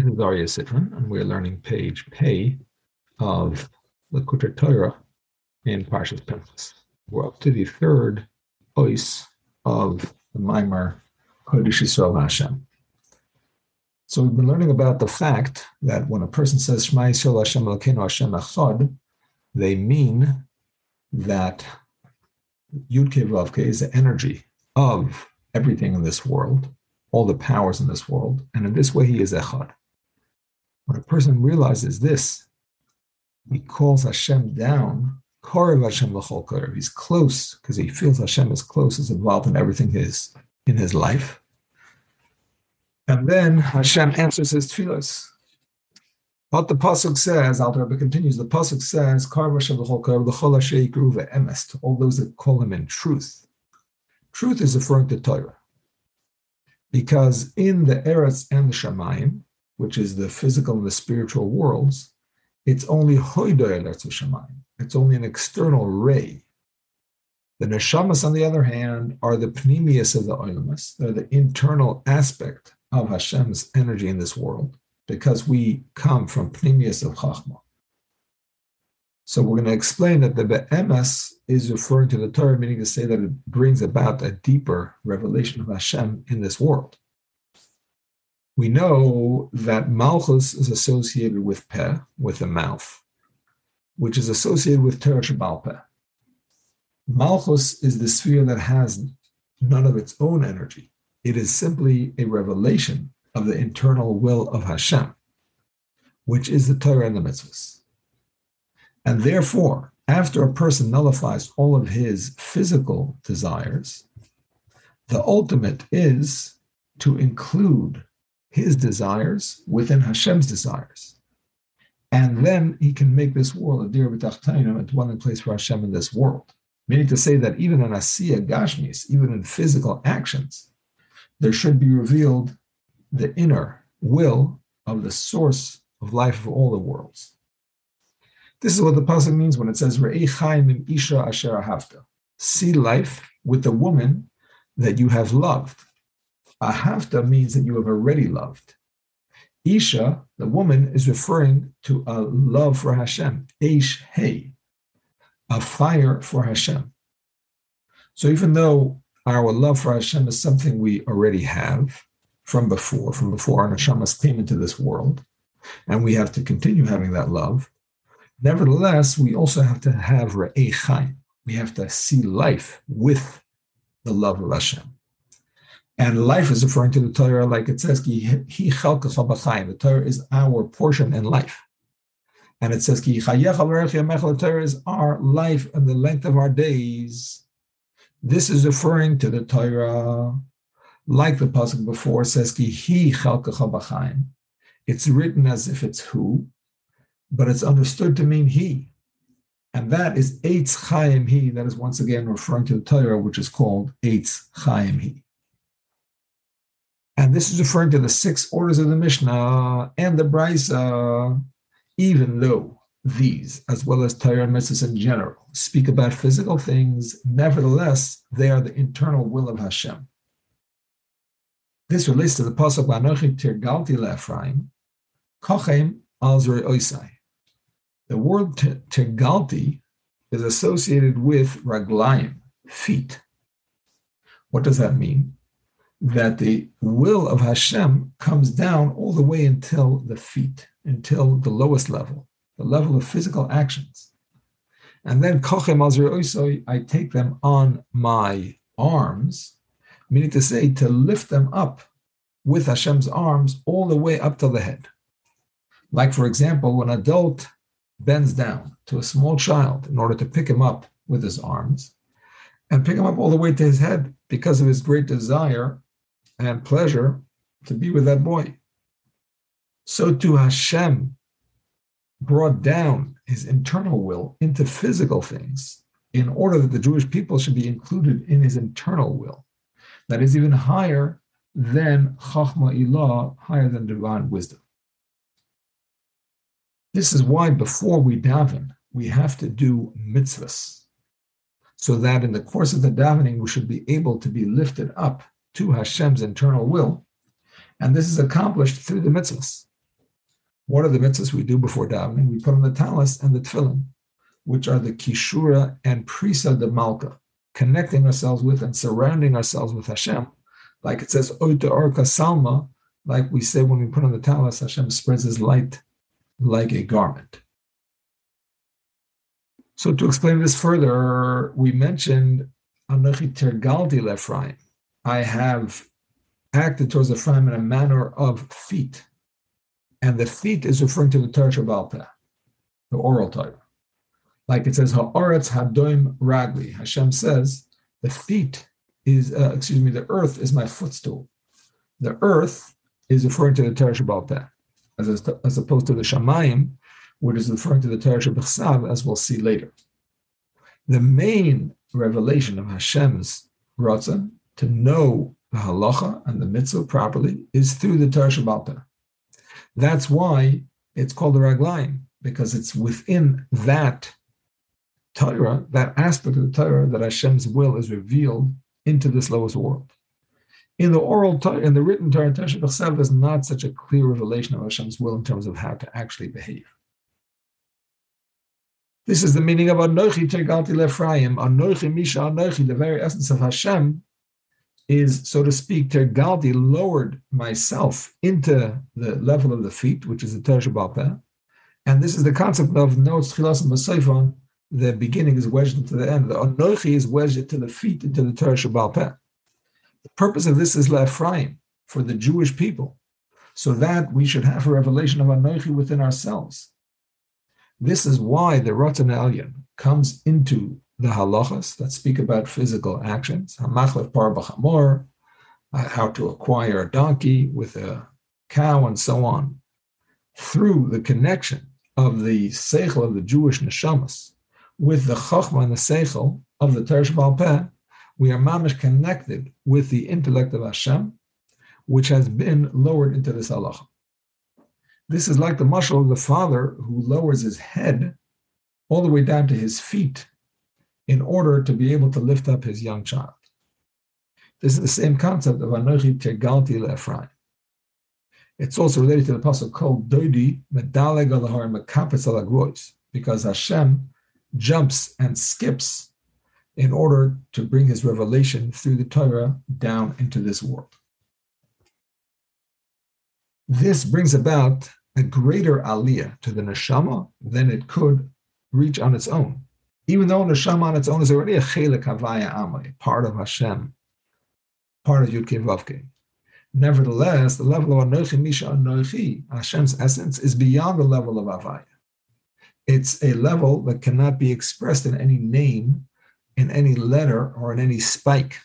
This is Aryeh Citron, and we're learning page Pei of Likkutei Torah in Parshas Pinchas. We're up to the third ois of the Maimar Kodesh Yisrael Hashem. So we've been learning about the fact that when a person says Shema Yisrael Hashem Elokeinu Hashem Echad, they mean that Yud Vavke is the energy of everything in this world, all the powers in this world, and in this way he is Echad. When a person realizes this, he calls Hashem down. Hashem l'chol. He's close because he feels Hashem is close, is involved in everything his in his life. And then Hashem answers his tefillas. What the pasuk says, Alter Rebbe continues. The pasuk says, "Korev Hashem l'chol asher emes." To all those that call him in truth. Truth is referring to Torah, because in the Eretz and the Shemayim, which is the physical and the spiritual worlds, it's only It's only an external ray. The neshamas, on the other hand, are the pnimius of the oilamas. They're the internal aspect of Hashem's energy in this world, because we come from pnimius of chachma. So we're going to explain that the be'emes is referring to the Torah, meaning to say that it brings about a deeper revelation of Hashem in this world we know that Malchus is associated with Peh, with the mouth, which is associated with Torah Shebaal Peh. Malchus is the sphere that has none of its own energy. It is simply a revelation of the internal will of Hashem, which is the Torah and the mitzvahs. And therefore, after a person nullifies all of his physical desires, the ultimate is to include his desires within Hashem's desires. And then he can make this world a dir b'tachtainim, a dwelling place for Hashem in this world. Meaning to say that even in Asiya Gashmis, even in physical actions, there should be revealed the inner will of the source of life of all the worlds. This is what the pasuk means when it says im isha asher ahavta. See life with the woman that you have loved. Ahavta means that you have already loved. Isha, the woman, is referring to a love for Hashem. Eish Hey, a fire for Hashem. So even though our love for Hashem is something we already have from before, from before our neshamas came into this world, and we have to continue having that love, nevertheless, we also have to have Re'ei Chaim. We have to see life with the love of Hashem. And life is referring to the Torah, like it says, He The Torah is our portion in life. And it says, The Torah is our life and the length of our days. This is referring to the Torah, like the pasuk before says, "Ki heichelkes haba'chaim." It's written as if it's who, but it's understood to mean he. And that is Eitz Chaim He. That is once again referring to the Torah, which is called Eitz Chaim He. And this is referring to the six orders of the Mishnah and the Brisa, even though these, as well as Torah Mitzvahs in general, speak about physical things, nevertheless, they are the internal will of Hashem. This relates to the pasuk Anochi Tirgalti Le'Ephraim, Kochem al Oisai. The word Tirgalti is associated with Raglayim, feet. What does that mean? That the will of Hashem comes down all the way until the feet, until the lowest level, the level of physical actions. And then I take them on my arms, meaning to say to lift them up with Hashem's arms all the way up to the head. Like, for example, when an adult bends down to a small child in order to pick him up with his arms and pick him up all the way to his head because of his great desire and pleasure to be with that boy. So to Hashem brought down his internal will into physical things in order that the Jewish people should be included in his internal will. That is even higher than Chachma Ilah, higher than divine wisdom. This is why before we daven, we have to do mitzvahs, so that in the course of the davening, we should be able to be lifted up to Hashem's internal will. And this is accomplished through the mitzvahs. What are the mitzvahs we do before davening? We put on the talis and the tefillin, which are the kishura and prisa de malka, connecting ourselves with and surrounding ourselves with Hashem. Like it says, Oita Orka Salma, like we say when we put on the talis, Hashem spreads his light like a garment. So to explain this further, we mentioned Anochi Tergalti Lefraim. I have acted towards the Ephraim in a manner of feet. And the feet is referring to the Torah Shabbat, the oral Torah. Like it says, Ha'aretz Hadoim Ragli. Hashem says, the feet is, uh, excuse me, the earth is my footstool. The earth is referring to the Torah Shabbat, as, as opposed to the Shamayim, which is referring to the Torah Shabbat, as we'll see later. The main revelation of Hashem's Ratzon, to know the halacha and the mitzvah properly, is through the Torah Shabbat. That's why it's called the Raglaim, because it's within that Torah, that aspect of the Torah, that Hashem's will is revealed into this lowest world. In the oral Torah, in the written Torah, Torah is not such a clear revelation of Hashem's will in terms of how to actually behave. This is the meaning of Anochi Tergalti Lefraim. Anochi Misha Anochi, the very essence of Hashem, is, so to speak, Tergalti lowered myself into the level of the feet, which is the Torah Shabbat. Eh? And this is the concept of notes Chilas and The beginning is wedged into the end. The Anochi is wedged to the feet, into the Torah Shabbat. Eh? The purpose of this is Lephraim, for the Jewish people, so that we should have a revelation of Anochi within ourselves. This is why the Ratzon Elyon comes into the halachas that speak about physical actions, hamachlev par b'chamor, uh, how to acquire a donkey with a cow, and so on, through the connection of the seichel of the Jewish neshamas with the chachma and the seichel of the Teresh Peh, we are mamish connected with the intellect of Hashem, which has been lowered into this halacha. This is like the muscle of the father who lowers his head all the way down to his feet in order to be able to lift up his young child. This is the same concept of Anochi Tergalti Ephraim. It's also related to the pasuk called Dodi Medaleg Alahar Mekapetz Alagvois, because Hashem jumps and skips in order to bring his revelation through the Torah down into this world. This brings about a greater aliyah to the neshama than it could reach on its own. Even though neshama on its own is already a chelik havaya amay, part of Hashem, part of Yudke Vavke. Nevertheless, the level of Anochi Misha Anochi, Hashem's essence, is beyond the level of Avaya. It's a level that cannot be expressed in any name, in any letter, or in any spike.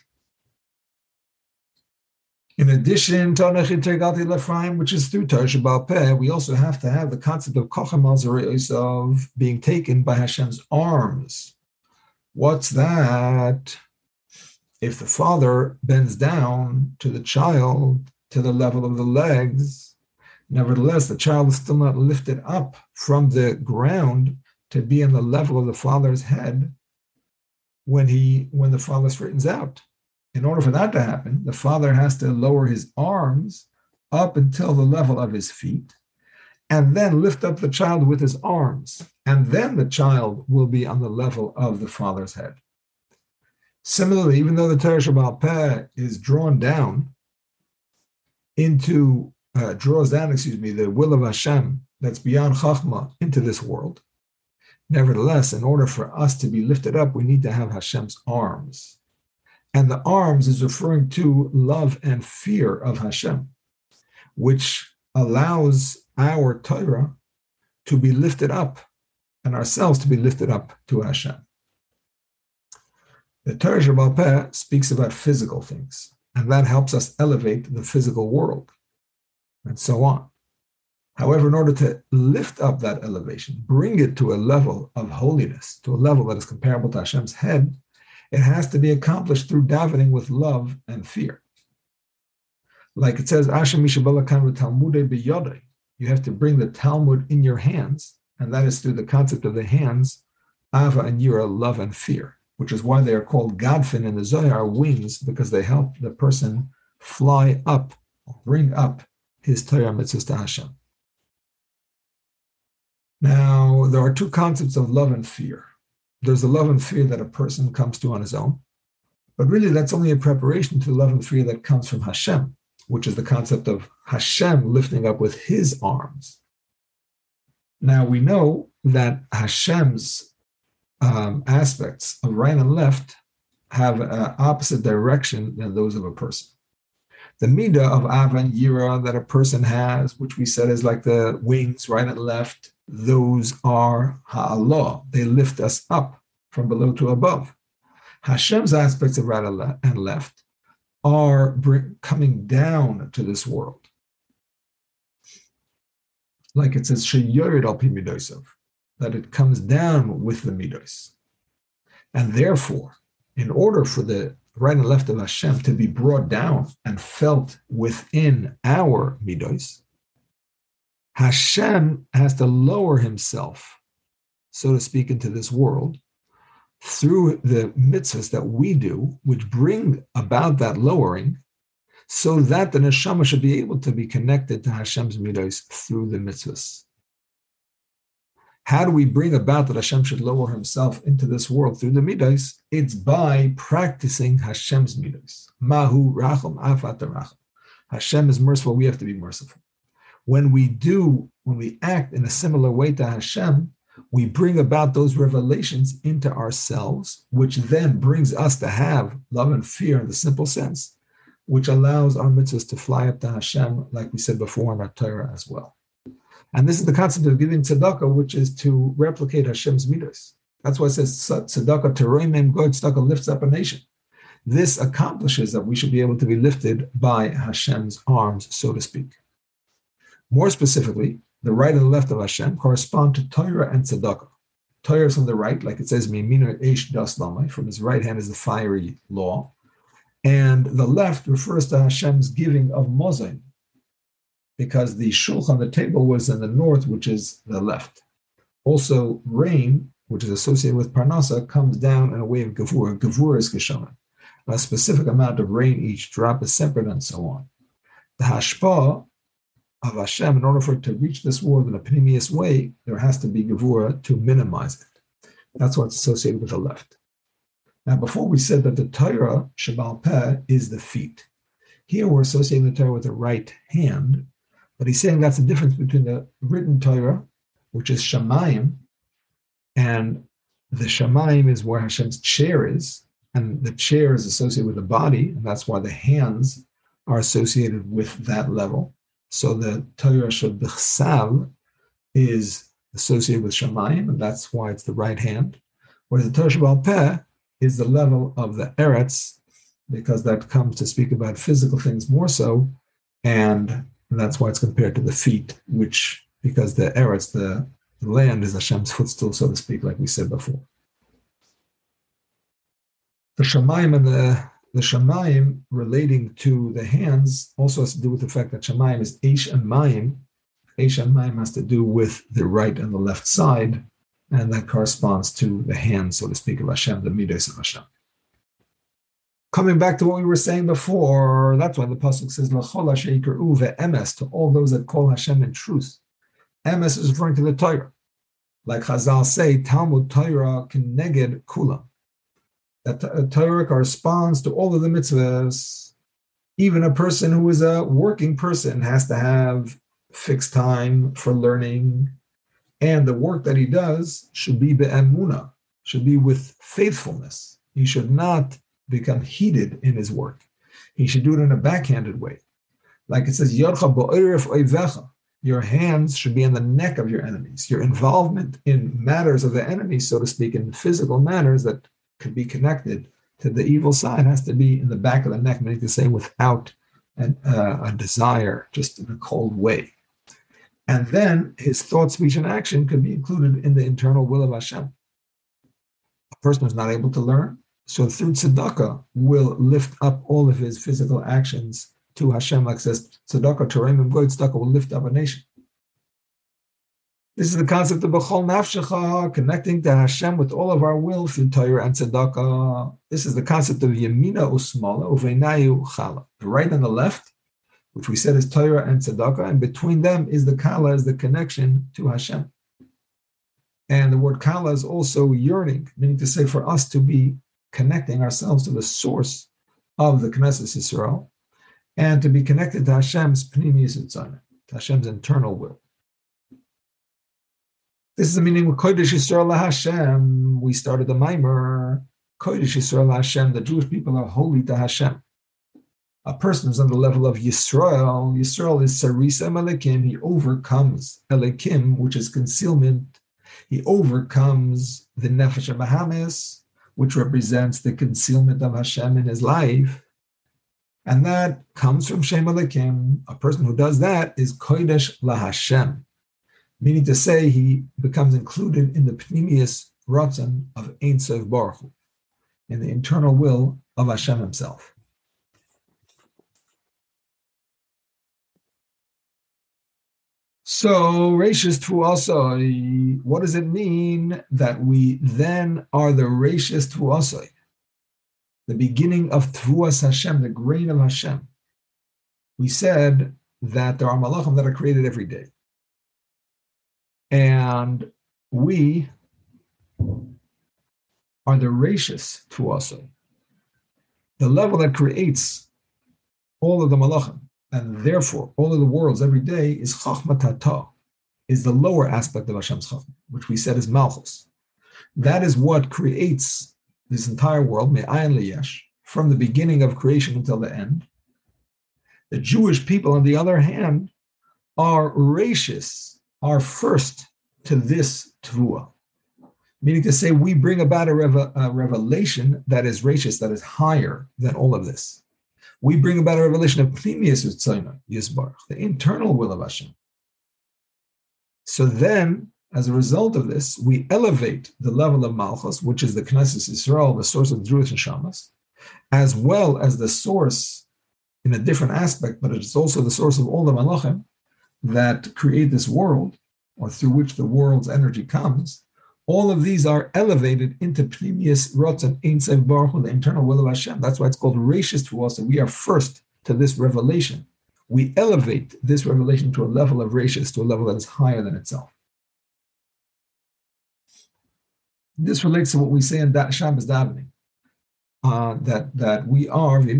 In addition to Anachim Tergati Lefraim, which is through Torah Peh, we also have to have the concept of Kochem of being taken by Hashem's arms. What's that? If the father bends down to the child to the level of the legs, nevertheless, the child is still not lifted up from the ground to be in the level of the father's head when he when the father straightens out in order for that to happen, the father has to lower his arms up until the level of his feet and then lift up the child with his arms. And then the child will be on the level of the father's head. Similarly, even though the Torah Shebaal Peh is drawn down into, uh, draws down, excuse me, the will of Hashem that's beyond Chachma into this world, nevertheless, in order for us to be lifted up, we need to have Hashem's arms. And the arms is referring to love and fear of Hashem, which allows our Torah to be lifted up and ourselves to be lifted up to Hashem. The Torah Shabbat speaks about physical things, and that helps us elevate the physical world, and so on. However, in order to lift up that elevation, bring it to a level of holiness, to a level that is comparable to Hashem's head, it has to be accomplished through davening with love and fear. Like it says, you have to bring the Talmud in your hands, and that is through the concept of the hands, Ava and Yira, love and fear, which is why they are called Gadpin in the Zohar, wings, because they help the person fly up, bring up his Torah mitzvahs to Hashem. Now, there are two concepts of love and fear. There's the love and fear that a person comes to on his own, but really that's only a preparation to the love and fear that comes from Hashem, which is the concept of Hashem lifting up with his arms. Now, we know that Hashem's um, aspects of right and left have an opposite direction than those of a person. The midah of avan yira that a person has, which we said is like the wings, right and left, those are ha'Allah. They lift us up from below to above. Hashem's aspects of right and left are bring, coming down to this world. Like it says, sheyorid al that it comes down with the midos. And therefore, in order for the right and left of Hashem to be brought down and felt within our midos, Hashem has to lower himself, so to speak, into this world through the mitzvahs that we do, which bring about that lowering, so that the neshama should be able to be connected to Hashem's midos through the mitzvahs. How do we bring about that Hashem should lower himself into this world through the midas? It's by practicing Hashem's midas. Mahu racham afat racham. Hashem is merciful, we have to be merciful. When we do, when we act in a similar way to Hashem, we bring about those revelations into ourselves, which then brings us to have love and fear in the simple sense, which allows our mitzvahs to fly up to Hashem, like we said before in our Torah as well. And this is the concept of giving tzedakah, which is to replicate Hashem's midas. That's why it says tzedakah teroimim God tzedakah lifts up a nation. This accomplishes that we should be able to be lifted by Hashem's arms, so to speak. More specifically, the right and the left of Hashem correspond to Torah and tzedakah. Torah is on the right, like it says, Mimina Eish Das From his right hand is the fiery law. And the left refers to Hashem's giving of Mozain, because the shulchan, the table, was in the north, which is the left. Also, rain, which is associated with parnasa, comes down in a way of gavur. Gavur is kishana. A specific amount of rain each drop is separate, and so on. The hashpa of Hashem, in order for it to reach this world in a pnimius way, there has to be gavura to minimize it. That's what's associated with the left. Now, before we said that the Torah, Shebaal Peh, is the feet. Here we're associating the Torah with the right hand, but he's saying that's the difference between the written Torah, which is Shamayim, and the Shamayim is where Hashem's chair is, and the chair is associated with the body, and that's why the hands are associated with that level. So the Torah Shabbat is associated with Shamayim, and that's why it's the right hand. Whereas the Torah Shebaal Peh is the level of the Eretz, because that comes to speak about physical things more so, and and that's why it's compared to the feet, which, because the Eretz, the, land, is Hashem's footstool, so to speak, like we said before. The Shemaim and the the Shemaim relating to the hands also has to do with the fact that Shemaim is Eish and Mayim. Eish and Mayim has to do with the right and the left side, and that corresponds to the hands, so to speak, of Hashem, the Midas of Hashem coming back to what we were saying before, that's why the pasuk says emes to all those that call Hashem in truth. Emes is referring to the Torah, like Chazal say, Talmud Torah neged kula. That Torah corresponds to all of the mitzvahs. Even a person who is a working person has to have fixed time for learning, and the work that he does should be be'emuna, should be with faithfulness. He should not become heated in his work. He should do it in a backhanded way. Like it says, your hands should be in the neck of your enemies. Your involvement in matters of the enemy, so to speak, in physical matters that could be connected to the evil side, has to be in the back of the neck, meaning to say without an, uh, a desire, just in a cold way. And then his thought, speech, and action could be included in the internal will of Hashem. A person who's not able to learn so through tzedakah, will lift up all of his physical actions to Hashem, like says tzedakah, and Goy tzedakah will lift up a nation. This is the concept of Bechol Nafshecha, connecting to Hashem with all of our will through Torah and Tzedakah. This is the concept of yamina Usmala, Uveinayu Chala. The right and the left, which we said is Torah and Tzedakah, and between them is the Kala, is the connection to Hashem. And the word kala is also yearning, meaning to say for us to be connecting ourselves to the source of the Knesset Israel and to be connected to Hashem's Pnimius to Hashem's internal will. This is the meaning of Kodesh Yisrael Hashem. We started the Maimer. Kodesh Yisrael Hashem. The Jewish people are holy to Hashem. A person who's on the level of Yisrael. Yisrael is Sarisa Elikim. He overcomes Elikim, which is concealment. He overcomes the Nefesh Bahamis, which represents the concealment of Hashem in his life. And that comes from Shem Elikim. A person who does that is Kodesh LaHashem meaning to say he becomes included in the pnimius ratzon of Ein Sof Baruch in the internal will of Hashem himself. So, Rashis Tvuasai, what does it mean that we then are the Rashis Tvuasai? The beginning of Tvuas Hashem, the grain of Hashem. We said that there are malachim that are created every day. And we are the ratius to us. The level that creates all of the malachim, and therefore all of the worlds every day is chachmatata, is the lower aspect of Hashem's chachma, which we said is malchus. That is what creates this entire world, me'ayin liyesh, from the beginning of creation until the end. The Jewish people, on the other hand, are ratius are first to this tvua. Meaning to say, we bring about a, reve- a revelation that is gracious, that is higher than all of this. We bring about a revelation of Pnimius Utzayna, Yisbarach, the internal will of Hashem. So then, as a result of this, we elevate the level of Malchus, which is the Knesset Yisrael, the source of Druid and Shamas, as well as the source in a different aspect, but it's also the source of all the Malachim, that create this world, or through which the world's energy comes, all of these are elevated into Pnimius Rotzan Ein Sof Baruch the internal will of Hashem. That's why it's called rachis to us, that we are first to this revelation. We elevate this revelation to a level of rachis, to a level that is higher than itself. This relates to what we say in da- Shabbos davening, uh, that that we are the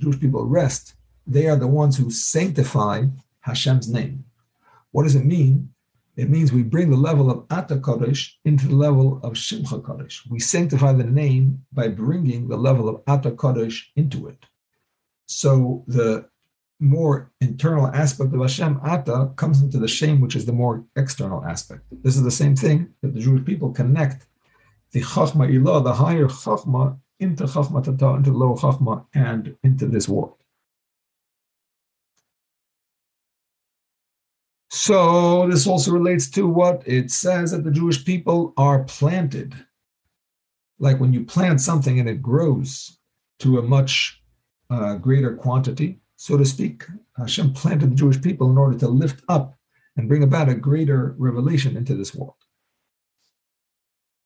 Jewish people rest they are the ones who sanctify Hashem's name. What does it mean? It means we bring the level of Ata Kodesh into the level of Shimcha Kodesh. We sanctify the name by bringing the level of Ata Kodesh into it. So the more internal aspect of Hashem, Ata, comes into the Shem, which is the more external aspect. This is the same thing that the Jewish people connect the Chachma Ilah, the higher Chachma, into Chachma Tata, into the lower Chachma, and into this world. So this also relates to what it says that the Jewish people are planted. Like when you plant something and it grows to a much uh, greater quantity, so to speak, Hashem planted the Jewish people in order to lift up and bring about a greater revelation into this world.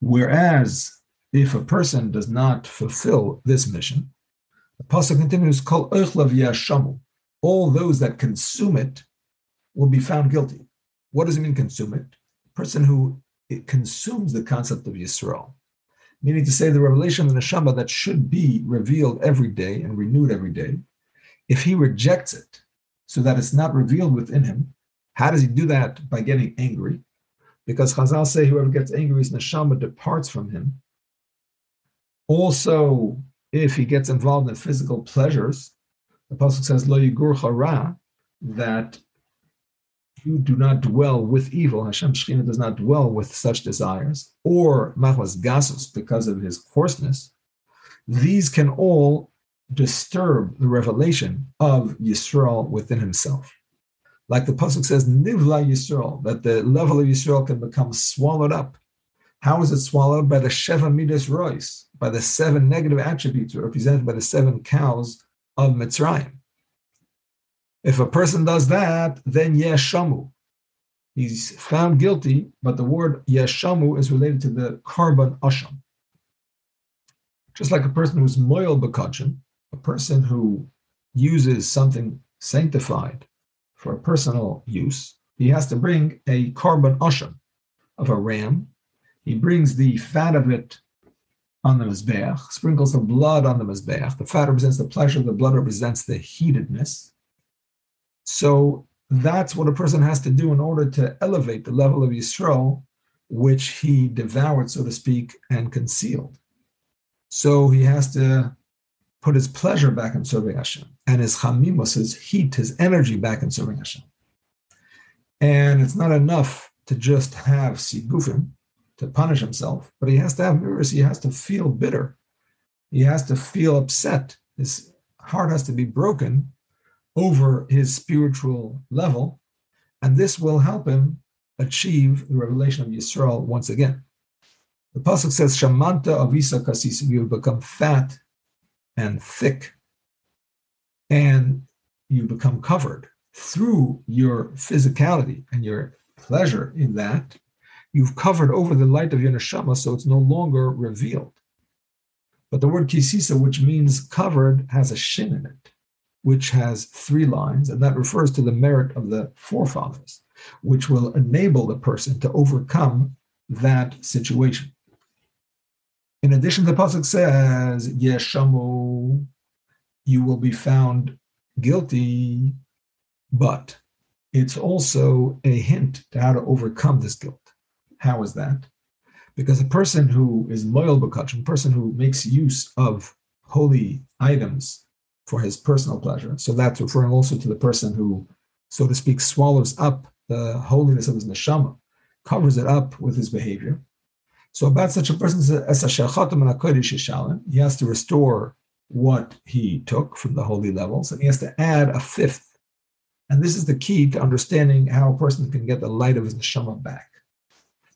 Whereas if a person does not fulfill this mission, the pasuk continues, "Kol all those that consume it will be found guilty. What does it mean consume it? A person who consumes the concept of Yisrael, meaning to say the revelation of the neshama that should be revealed every day and renewed every day, if he rejects it so that it's not revealed within him, how does he do that? By getting angry. Because Chazal say whoever gets angry, his neshama departs from him. Also, if he gets involved in physical pleasures, the Apostle says, Lo yigur chara, that you do not dwell with evil, Hashem Shekhinah does not dwell with such desires, or Machmas Gasus because of his coarseness, these can all disturb the revelation of Yisrael within himself. Like the Pasuk says, Nivla Yisrael, that the level of Yisrael can become swallowed up. How is it swallowed? By the Sheva Midas Rois, by the seven negative attributes represented by the seven cows of Mitzrayim. If a person does that, then yeshamu. He's found guilty, but the word yeshamu is related to the korban asham. Just like a person who's moil bekachin, a person who uses something sanctified for personal use, he has to bring a korban asham, of a ram. He brings the fat of it on the Mizbeach, sprinkles the blood on the Mizbeach. The fat represents the pleasure, the blood represents the heatedness. So that's what a person has to do in order to elevate the level of Yisrael, which he devoured, so to speak, and concealed. So he has to put his pleasure back in serving Hashem and his chamimos, his heat, his energy back in serving Hashem. And it's not enough to just have sigufim, to punish himself, but he has to have mirrors. He has to feel bitter. He has to feel upset. His heart has to be broken over his spiritual level, and this will help him achieve the revelation of Yisrael once again. The pasuk says, "Shamanta avisa kasis." You become fat and thick, and you become covered through your physicality and your pleasure in that you've covered over the light of your neshama, so it's no longer revealed. But the word kisisa, which means covered, has a shin in it, which has three lines, and that refers to the merit of the forefathers, which will enable the person to overcome that situation. In addition, the pasuk says, "Yeshamu," you will be found guilty, but it's also a hint to how to overcome this guilt. How is that? Because a person who is loyal a person who makes use of holy items for his personal pleasure, so that's referring also to the person who, so to speak, swallows up the holiness of his neshama, covers it up with his behavior. So about such a person, as a he has to restore what he took from the holy levels, and he has to add a fifth. And this is the key to understanding how a person can get the light of his neshama back.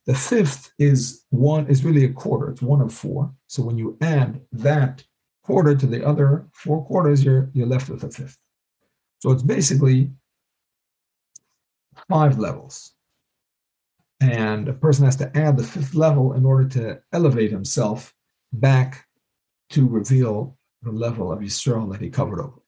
The fifth is one is really a quarter. It's one of four. So when you add that quarter to the other four quarters, you're you're left with a fifth. So it's basically five levels. And a person has to add the fifth level in order to elevate himself back to reveal the level of Yisrael that he covered over.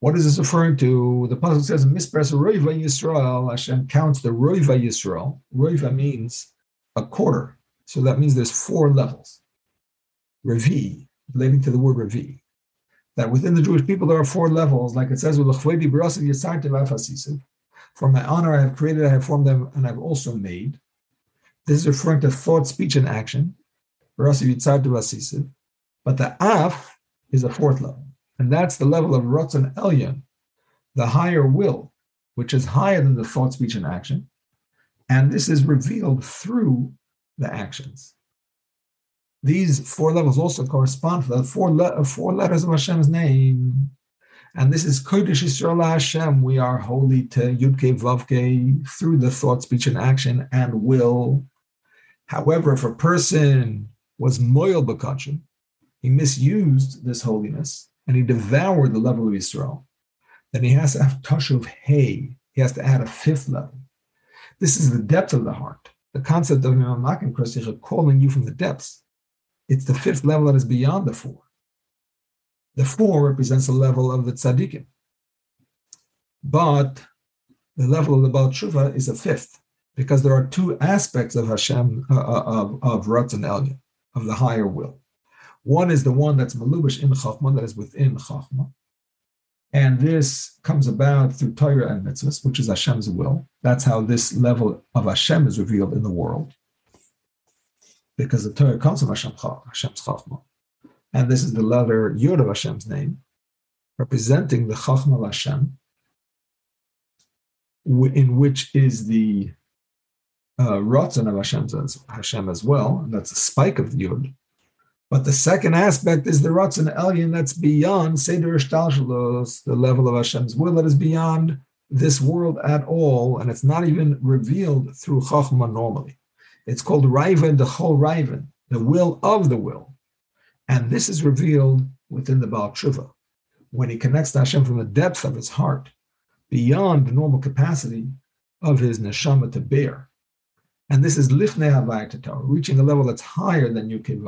What is this referring to? The pasuk says, "Mispres roiva Yisrael." Hashem counts the roiva Yisrael. Roiva means a quarter, so that means there's four levels. Revi, relating to the word revi, that within the Jewish people there are four levels, like it says, "For my honor I have created, I have formed them, and I've also made." This is referring to thought, speech, and action. But the af is a fourth level. And that's the level of Ratzon Elyon, the higher will, which is higher than the thought, speech, and action. And this is revealed through the actions. These four levels also correspond to the four, le- uh, four letters of Hashem's name. And this is Kodesh Yisrael Hashem. We are holy to Yudke Vavke through the thought, speech, and action and will. However, if a person was moil bekachim, he misused this holiness, and he devoured the level of Israel, then he has to have tashuv hay. He has to add a fifth level. This is the depth of the heart. The concept of Imam Makim calling you from the depths. It's the fifth level that is beyond the four. The four represents the level of the tzaddikim. But the level of the Baal Tshuva is a fifth, because there are two aspects of Hashem, uh, uh of, of Ratzon Elyon, of the higher will. One is the one that's malubish in Chachma, that is within Chachma. And this comes about through Torah and mitzvahs, which is Hashem's will. That's how this level of Hashem is revealed in the world. Because the Torah comes from Hashem, Hashem's Chachma. And this is the letter Yod of Hashem's name, representing the Chachma of Hashem, in which is the uh, Ratzon of Hashem, Hashem as well. And that's the spike of the Yod. But the second aspect is the Ratzon Elyon that's beyond Seder Ishtalshalos, the level of Hashem's will that is beyond this world at all, and it's not even revealed through Chachma normally. It's called Riven, the whole Riven, the will of the will. And this is revealed within the Baal Tshuva, when he connects to Hashem from the depth of his heart, beyond the normal capacity of his neshama to bear. And this is Lifnei Havayat Torah, reaching a level that's higher than Yukei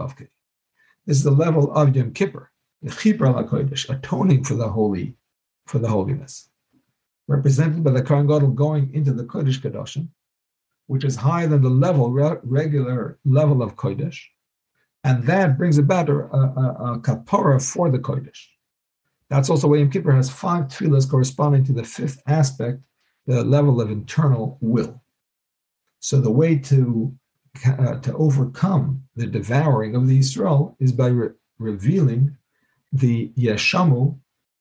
This is the level of Yom Kippur, the HaKodesh, atoning for the holy, for the holiness, represented by the Kohen Gadol going into the Kodesh Kadoshim, which is higher than the level, re- regular level of Kodesh. And that brings about a, a, a kapara for the Kodesh. That's also why Yom Kippur has five tefillahs corresponding to the fifth aspect, the level of internal will. So the way to uh, to overcome the devouring of the Israel is by re- revealing the yeshamu,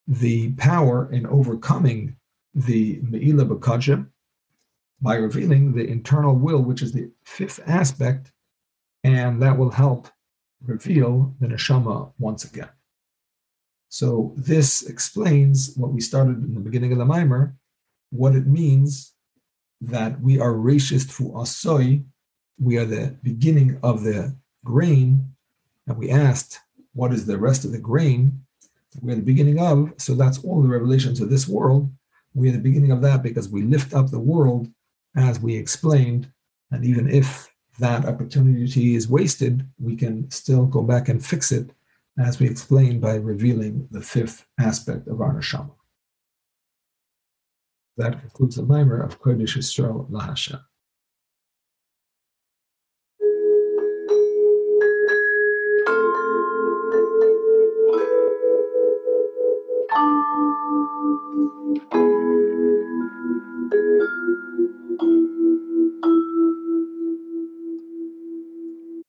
the power in overcoming the meila b'kadshim, by revealing the internal will, which is the fifth aspect, and that will help reveal the neshama once again. So this explains what we started in the beginning of the mimer, what it means that we are racist fu asoi, we are the beginning of the grain, and we asked, what is the rest of the grain? We're the beginning of, so that's all the revelations of this world. We're the beginning of that because we lift up the world as we explained, and even if that opportunity is wasted, we can still go back and fix it, as we explained by revealing the fifth aspect of our neshama. That concludes the mimer of Kodesh Yisrael Lahashem.